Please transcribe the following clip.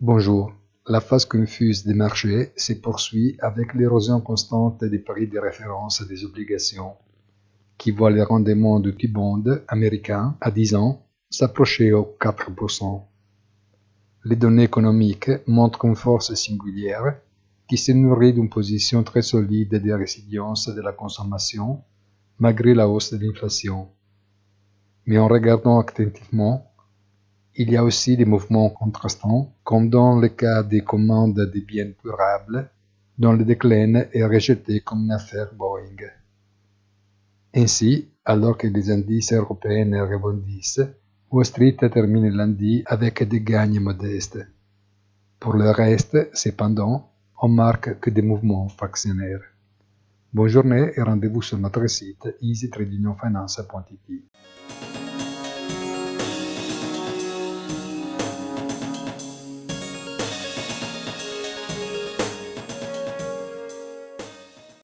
Bonjour. La phase confuse des marchés se poursuit avec l'érosion constante des prix de référence des obligations, qui voit les rendements du T-bond américain à 10 ans s'approcher aux 4%. Les données économiques montrent une force singulière qui se nourrit d'une position très solide de résilience de la consommation malgré la hausse de l'inflation. Mais en regardant attentivement, il y a aussi des mouvements contrastants, comme dans le cas des commandes des biens durables, dont le déclin est rejeté comme une affaire Boeing. Ainsi, alors que les indices européens rebondissent, Wall Street termine lundi avec des gains modestes. Pour le reste, cependant, on marque que des mouvements fractionnaires. Bonne journée et rendez-vous sur notre site easytradingfinance.it.